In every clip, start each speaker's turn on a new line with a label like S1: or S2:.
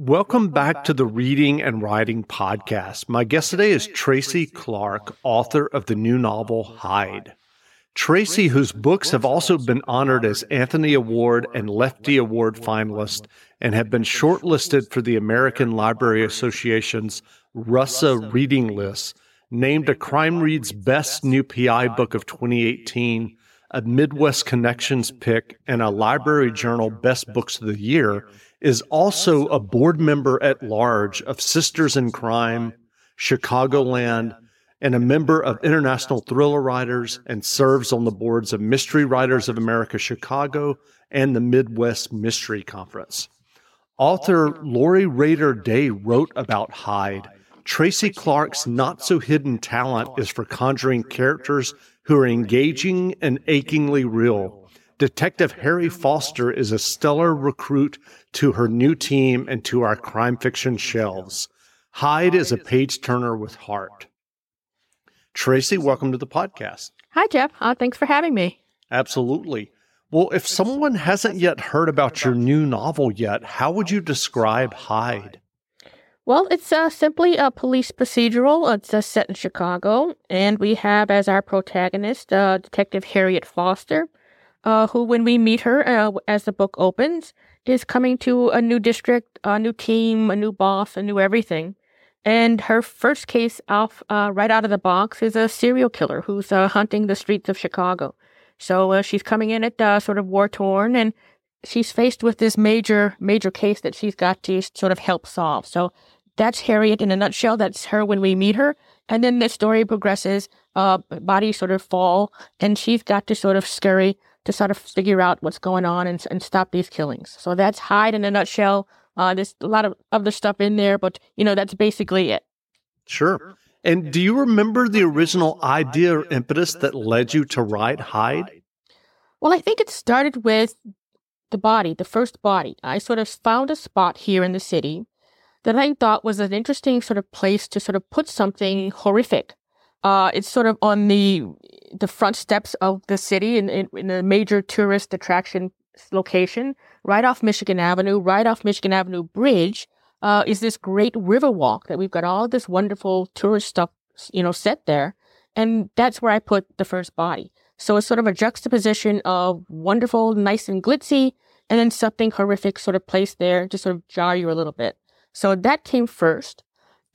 S1: Welcome back to the Reading and Writing Podcast. My guest today is Tracy Clark, author of the new novel Hide. Tracy, whose books have also been honored as Anthony Award and Lefty Award finalists and have been shortlisted for the American Library Association's RUSA Reading List, named a Crime Reads Best New PI Book of 2018, a Midwest Connections pick, and a Library Journal Best Books of the Year is also a board member at large of Sisters in Crime, Chicagoland, and a member of International Thriller Writers and serves on the boards of Mystery Writers of America Chicago and the Midwest Mystery Conference. Author Lori Rader Day wrote about Hide. Tracy Clark's not so hidden talent is for conjuring characters who are engaging and achingly real Detective Harry Foster is a stellar recruit to her new team and to our crime fiction shelves. Hide is a page turner with heart. Tracy, welcome to the podcast.
S2: Hi, Jeff. Uh, thanks for having me.
S1: Absolutely. Well, if someone hasn't yet heard about your new novel yet, how would you describe Hide?
S2: Well, it's uh, simply a police procedural. It's uh, set in Chicago, and we have as our protagonist uh, Detective Harriet Foster uh, who, when we meet her uh, as the book opens, is coming to a new district, a new team, a new boss, a new everything. And her first case off uh, right out of the box is a serial killer who's uh, hunting the streets of Chicago. So uh, she's coming in at uh, sort of war torn, and she's faced with this major, major case that she's got to sort of help solve. So that's Harriet in a nutshell. That's her when we meet her. And then the story progresses, uh, bodies sort of fall, and she's got to sort of scurry to sort of figure out what's going on and, and stop these killings. So that's Hide in a nutshell. Uh, there's a lot of other stuff in there, but you know that's basically it.
S1: Sure. And do you remember the original idea or impetus that led you to write Hide?
S2: Well, I think it started with the body, the first body. I sort of found a spot here in the city that I thought was an interesting sort of place to sort of put something horrific. Uh, it's sort of on the the front steps of the city in, in, in a major tourist attraction location, right off Michigan Avenue, right off Michigan Avenue Bridge, uh, is this great river walk that we've got all this wonderful tourist stuff, you know, set there. And that's where I put the first body. So it's sort of a juxtaposition of wonderful, nice and glitzy, and then something horrific sort of placed there to sort of jar you a little bit. So that came first.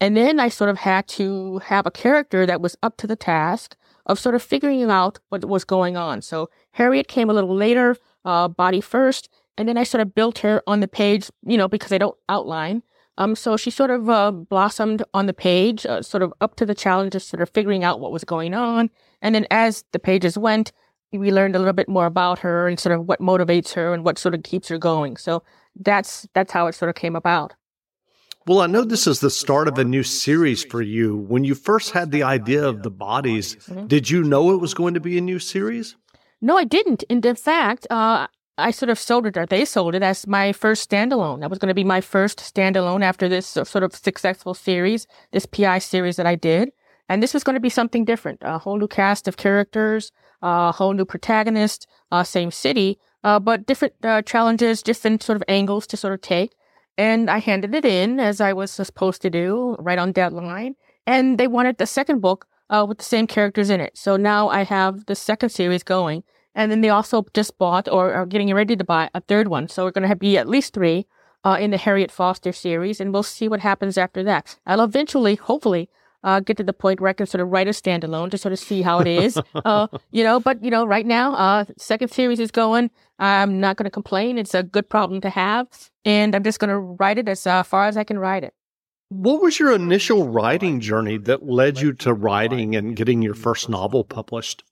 S2: And then I sort of had to have a character that was up to the task of sort of figuring out what was going on. So Harriet came a little later, uh, body first, and then I sort of built her on the page, you know, because I don't outline. Um, so she sort of uh, blossomed on the page, uh, sort of up to the challenge of sort of figuring out what was going on. And then as the pages went, we learned a little bit more about her and sort of what motivates her and what sort of keeps her going. So that's that's how it sort of came about.
S1: Well, I know this is the start of a new series for you. When you first had the idea of the bodies, mm-hmm. did you know it was going to be a new series?
S2: No, I didn't. And in fact, uh, I sort of sold it, or they sold it as my first standalone. That was going to be my first standalone after this sort of successful series, this PI series that I did. And this was going to be something different a whole new cast of characters, a whole new protagonist, uh, same city, uh, but different uh, challenges, different sort of angles to sort of take. And I handed it in as I was supposed to do, right on deadline. And they wanted the second book uh, with the same characters in it. So now I have the second series going. And then they also just bought or are getting ready to buy a third one. So we're going to be at least three uh, in the Harriet Foster series. And we'll see what happens after that. I'll eventually, hopefully, uh, get to the point where I can sort of write a standalone to sort of see how it is. uh, you know, but you know, right now, uh, second series is going. I'm not going to complain. It's a good problem to have, and I'm just going to write it as uh, far as I can write it.
S1: What was your initial writing journey that led you to writing and getting your first novel published?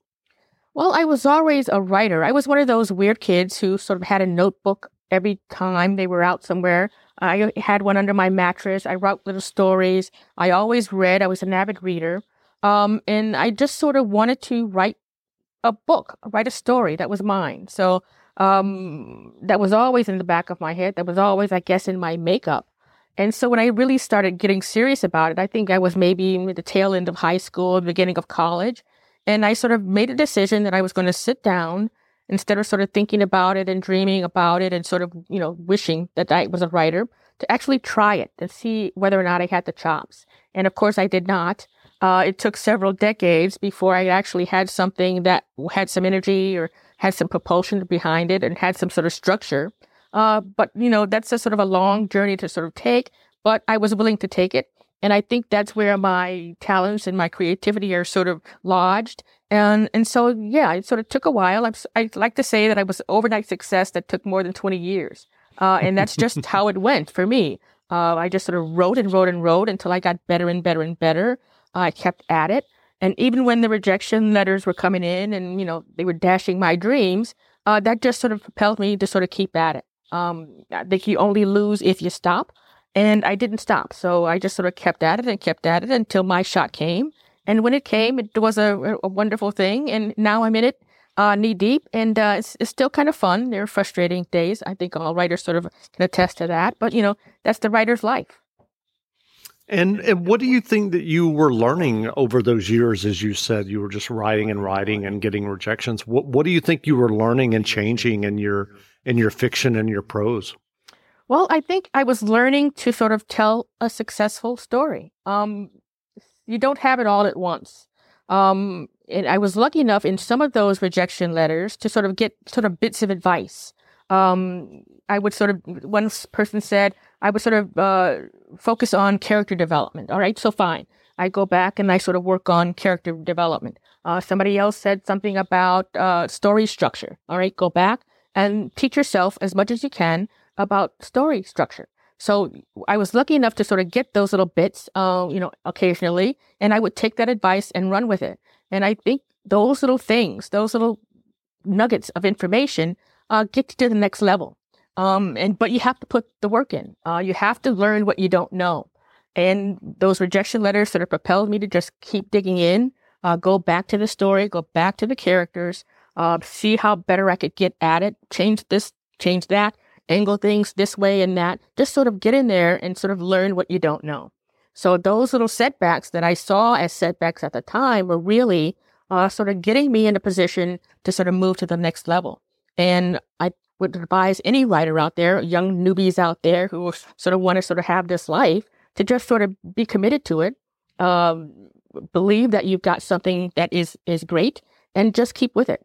S2: Well, I was always a writer. I was one of those weird kids who sort of had a notebook every time they were out somewhere. I had one under my mattress. I wrote little stories. I always read. I was an avid reader. Um, and I just sort of wanted to write a book, write a story that was mine. So um, that was always in the back of my head. That was always, I guess, in my makeup. And so when I really started getting serious about it, I think I was maybe in the tail end of high school, beginning of college. And I sort of made a decision that I was going to sit down instead of sort of thinking about it and dreaming about it and sort of, you know, wishing that I was a writer, to actually try it and see whether or not I had the chops. And of course, I did not. Uh, it took several decades before I actually had something that had some energy or had some propulsion behind it and had some sort of structure. Uh, but you know, that's a sort of a long journey to sort of take. But I was willing to take it, and I think that's where my talents and my creativity are sort of lodged. And and so yeah, it sort of took a while. I'm, I like to say that I was overnight success that took more than twenty years, uh, and that's just how it went for me. Uh, I just sort of wrote and wrote and wrote until I got better and better and better. I kept at it. And even when the rejection letters were coming in and, you know, they were dashing my dreams, uh, that just sort of propelled me to sort of keep at it. Um, I think you only lose if you stop. And I didn't stop. So I just sort of kept at it and kept at it until my shot came. And when it came, it was a, a wonderful thing. And now I'm in it uh, knee deep. And uh, it's, it's still kind of fun. There are frustrating days. I think all writers sort of can attest to that. But, you know, that's the writer's life.
S1: And, and what do you think that you were learning over those years? As you said, you were just writing and writing and getting rejections. What what do you think you were learning and changing in your in your fiction and your prose?
S2: Well, I think I was learning to sort of tell a successful story. Um, you don't have it all at once. Um, and I was lucky enough in some of those rejection letters to sort of get sort of bits of advice. Um, I would sort of, one person said, I would sort of uh, focus on character development. All right, so fine. I go back and I sort of work on character development. Uh, somebody else said something about uh, story structure. All right, go back and teach yourself as much as you can about story structure. So I was lucky enough to sort of get those little bits, uh, you know, occasionally, and I would take that advice and run with it. And I think those little things, those little nuggets of information, uh, get you to the next level. Um, and but you have to put the work in. Uh, you have to learn what you don't know. And those rejection letters sort of propelled me to just keep digging in, uh, go back to the story, go back to the characters, uh, see how better I could get at it, change this, change that, angle things this way and that. Just sort of get in there and sort of learn what you don't know. So those little setbacks that I saw as setbacks at the time were really uh, sort of getting me in a position to sort of move to the next level. And I would advise any writer out there, young newbies out there who sort of want to sort of have this life, to just sort of be committed to it, um, believe that you've got something that is is great, and just keep with it.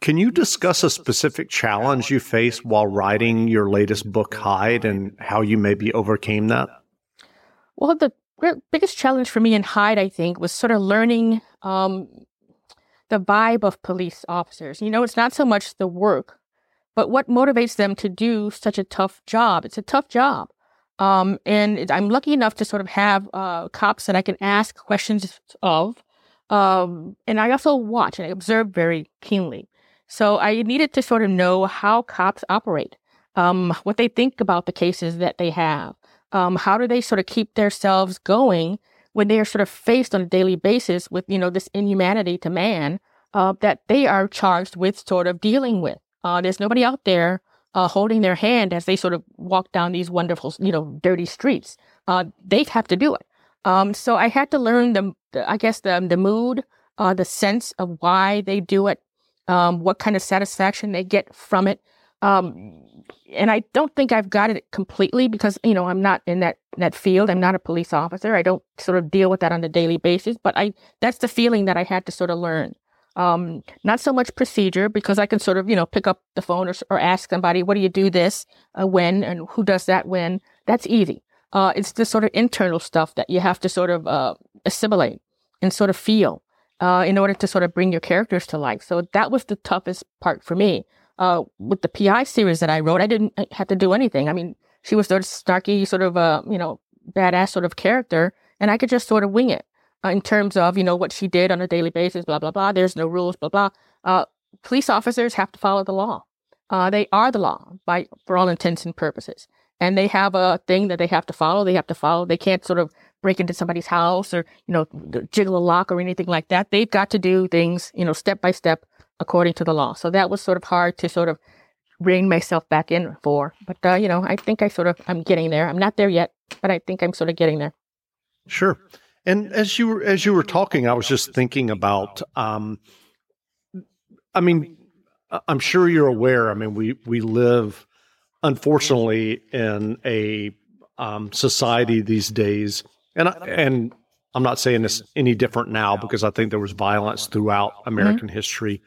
S1: Can you discuss a specific challenge you faced while writing your latest book, Hide, and how you maybe overcame that?
S2: Well, the biggest challenge for me in Hide, I think, was sort of learning um, the vibe of police officers. You know, it's not so much the work, but what motivates them to do such a tough job. It's a tough job. Um, and I'm lucky enough to sort of have uh, cops that I can ask questions of. Um, and I also watch and I observe very keenly. So I needed to sort of know how cops operate, um, what they think about the cases that they have. Um, how do they sort of keep themselves going when they are sort of faced on a daily basis with, you know, this inhumanity to man uh, that they are charged with sort of dealing with? Uh, there's nobody out there uh, holding their hand as they sort of walk down these wonderful, you know, dirty streets. Uh, they have to do it. Um, so I had to learn the, the I guess the the mood, uh, the sense of why they do it, um, what kind of satisfaction they get from it. Um, and I don't think I've got it completely because you know I'm not in that that field. I'm not a police officer. I don't sort of deal with that on a daily basis. But I that's the feeling that I had to sort of learn. Um, not so much procedure because I can sort of you know pick up the phone or, or ask somebody, what do you do this uh, when and who does that when? That's easy. Uh, it's the sort of internal stuff that you have to sort of uh, assimilate and sort of feel uh, in order to sort of bring your characters to life. So that was the toughest part for me uh, with the PI series that I wrote, I didn't have to do anything. I mean, she was sort of snarky, sort of a uh, you know badass sort of character, and I could just sort of wing it uh, in terms of you know what she did on a daily basis. Blah blah blah. There's no rules. Blah blah. Uh, police officers have to follow the law. Uh, they are the law by for all intents and purposes, and they have a thing that they have to follow. They have to follow. They can't sort of break into somebody's house or you know jiggle a lock or anything like that. They've got to do things you know step by step according to the law. So that was sort of hard to sort of rein myself back in for. But uh, you know, I think I sort of I'm getting there. I'm not there yet, but I think I'm sort of getting there.
S1: Sure. And as you were as you were talking, I was just thinking about. Um, I mean, I'm sure you're aware. I mean, we we live, unfortunately, in a um, society these days, and I, and I'm not saying this any different now because I think there was violence throughout American mm-hmm. history.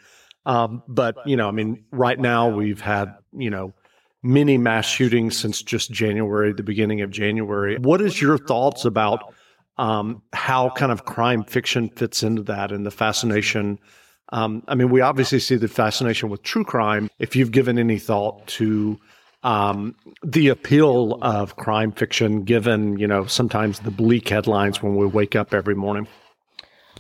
S1: Um, but you know, I mean, right now we've had you know many mass shootings since just January, the beginning of January. What is your thoughts about um, how kind of crime fiction fits into that and the fascination? Um, I mean, we obviously see the fascination with true crime. If you've given any thought to um, the appeal of crime fiction, given you know sometimes the bleak headlines when we wake up every morning.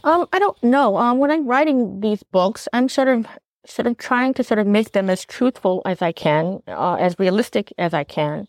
S2: Um, I don't know. Um, when I'm writing these books, I'm sort of sort of trying to sort of make them as truthful as I can, uh, as realistic as I can.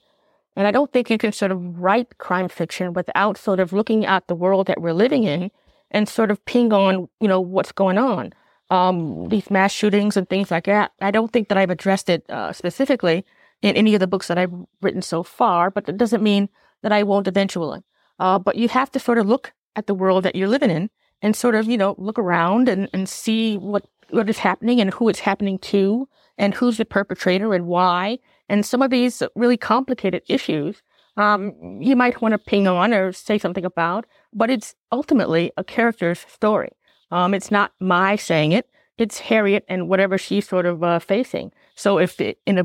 S2: And I don't think you can sort of write crime fiction without sort of looking at the world that we're living in and sort of ping on, you know, what's going on. Um, these mass shootings and things like that. I don't think that I've addressed it uh, specifically in any of the books that I've written so far, but that doesn't mean that I won't eventually. Uh, but you have to sort of look at the world that you're living in and sort of, you know, look around and, and see what, what is happening and who it's happening to and who's the perpetrator and why. And some of these really complicated issues, um, you might want to ping on or say something about, but it's ultimately a character's story. Um, it's not my saying it. It's Harriet and whatever she's sort of uh, facing. So if it, in a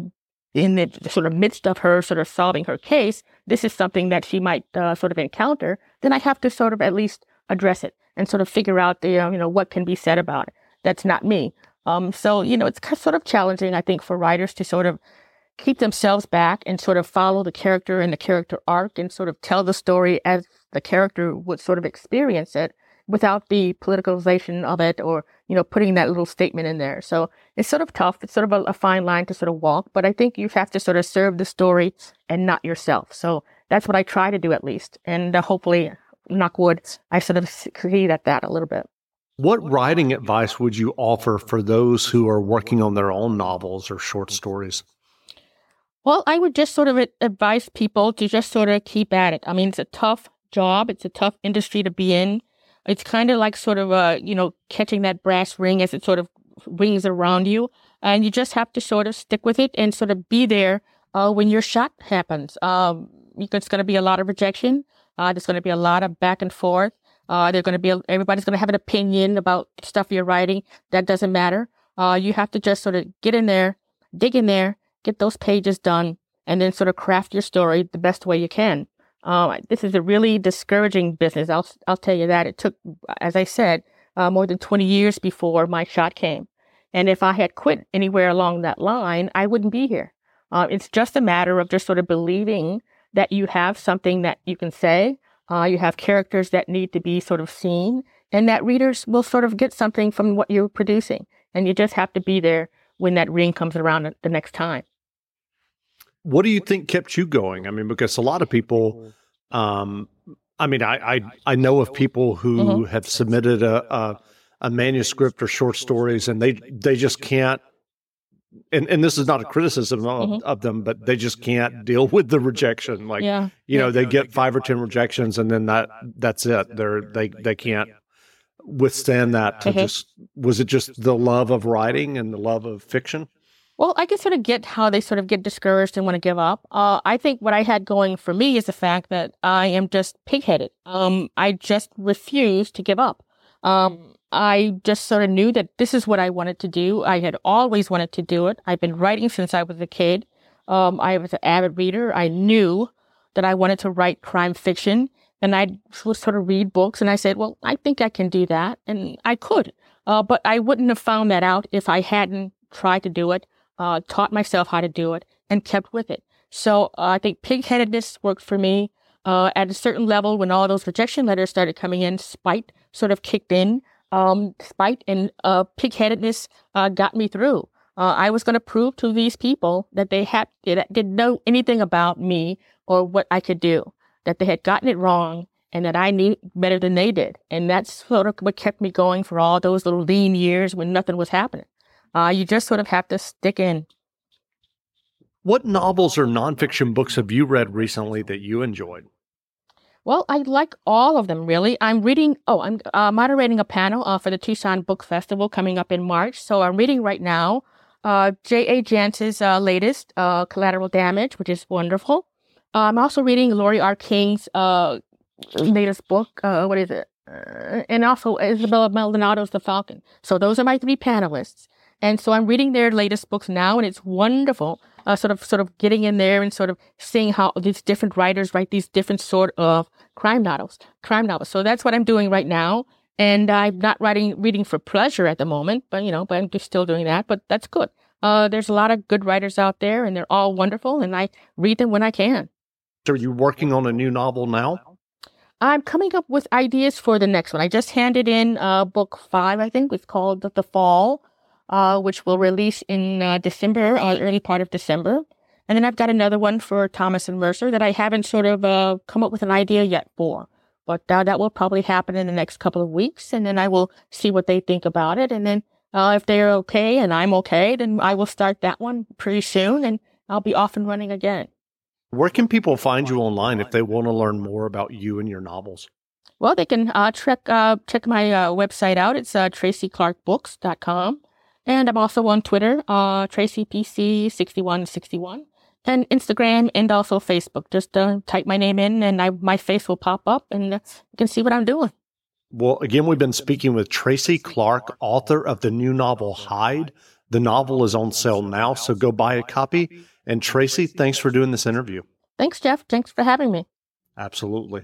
S2: in the sort of midst of her sort of solving her case, this is something that she might uh, sort of encounter, then I have to sort of at least address it and sort of figure out the, uh, you know, what can be said about it. That's not me. Um, so, you know, it's sort of challenging, I think, for writers to sort of keep themselves back and sort of follow the character and the character arc and sort of tell the story as the character would sort of experience it without the politicalization of it or, you know, putting that little statement in there. So it's sort of tough. It's sort of a, a fine line to sort of walk, but I think you have to sort of serve the story and not yourself. So that's what I try to do at least. And uh, hopefully knock wood, I sort of succeed at that a little bit.
S1: What writing advice would you offer for those who are working on their own novels or short stories?
S2: Well, I would just sort of advise people to just sort of keep at it. I mean, it's a tough job, it's a tough industry to be in. It's kind of like sort of, uh, you know, catching that brass ring as it sort of rings around you. And you just have to sort of stick with it and sort of be there uh, when your shot happens. Um, it's going to be a lot of rejection. Uh, there's going to be a lot of back and forth. Uh, there's going to be everybody's going to have an opinion about stuff you're writing. That doesn't matter. Uh, you have to just sort of get in there, dig in there, get those pages done, and then sort of craft your story the best way you can. Uh, this is a really discouraging business. I'll I'll tell you that. It took, as I said, uh, more than 20 years before my shot came. And if I had quit anywhere along that line, I wouldn't be here. Uh, it's just a matter of just sort of believing that you have something that you can say, uh, you have characters that need to be sort of seen, and that readers will sort of get something from what you're producing. And you just have to be there when that ring comes around the next time.
S1: What do you think kept you going? I mean, because a lot of people, um, I mean, I, I, I know of people who mm-hmm. have submitted a, a, a manuscript or short stories, and they they just can't and and this is not a criticism of, mm-hmm. of, them, but they just can't deal with the rejection. Like, yeah. you know, they get five or ten rejections, and then that that's it. They're they they can't withstand that. To mm-hmm. just was it just the love of writing and the love of fiction?
S2: Well, I can sort of get how they sort of get discouraged and want to give up. Uh, I think what I had going for me is the fact that I am just pigheaded. Um, I just refuse to give up. Um, I just sort of knew that this is what I wanted to do. I had always wanted to do it. I've been writing since I was a kid. Um, I was an avid reader. I knew that I wanted to write crime fiction and I would sort of read books and I said, well, I think I can do that. And I could. Uh, but I wouldn't have found that out if I hadn't tried to do it uh, taught myself how to do it, and kept with it. So uh, I think pigheadedness worked for me. Uh, at a certain level, when all those rejection letters started coming in, spite sort of kicked in. Um, spite and uh, pigheadedness uh, got me through. Uh, I was going to prove to these people that they had did, didn't know anything about me or what I could do, that they had gotten it wrong, and that I knew better than they did. And that's sort of what kept me going for all those little lean years when nothing was happening. Uh, you just sort of have to stick in.
S1: What novels or nonfiction books have you read recently that you enjoyed?
S2: Well, I like all of them really. I'm reading. Oh, I'm uh, moderating a panel uh, for the Tucson Book Festival coming up in March. So I'm reading right now uh, J.A. Jance's uh, latest, uh, Collateral Damage, which is wonderful. Uh, I'm also reading Laurie R. King's latest book. what is it? and also Isabella Maldonado's The Falcon. So those are my three panelists. And so I'm reading their latest books now, and it's wonderful. Uh, sort of, sort of getting in there and sort of seeing how these different writers write these different sort of crime novels, crime novels. So that's what I'm doing right now. And I'm not writing, reading for pleasure at the moment, but you know, but I'm just still doing that. But that's good. Uh, there's a lot of good writers out there, and they're all wonderful, and I read them when I can.
S1: Are you working on a new novel now?
S2: I'm coming up with ideas for the next one. I just handed in uh, book five, I think, it's called The, the Fall uh, which will release in uh, December, uh, early part of December. And then I've got another one for Thomas and Mercer that I haven't sort of uh, come up with an idea yet for. But uh, that will probably happen in the next couple of weeks. And then I will see what they think about it. And then uh, if they're okay and I'm okay, then I will start that one pretty soon and I'll be off and running again.
S1: Where can people find you online if they want to learn more about you and your novels?
S2: Well, they can uh, check uh, check my uh, website out. It's uh, tracyclarkbooks.com. And I'm also on Twitter, uh, TracyPC6161, and Instagram and also Facebook. Just uh, type my name in and I, my face will pop up and you can see what I'm doing.
S1: Well, again, we've been speaking with Tracy Clark, author of the new novel Hide. The novel is on sale now, so go buy a copy. And Tracy, thanks for doing this interview.
S2: Thanks, Jeff. Thanks for having me.
S1: Absolutely.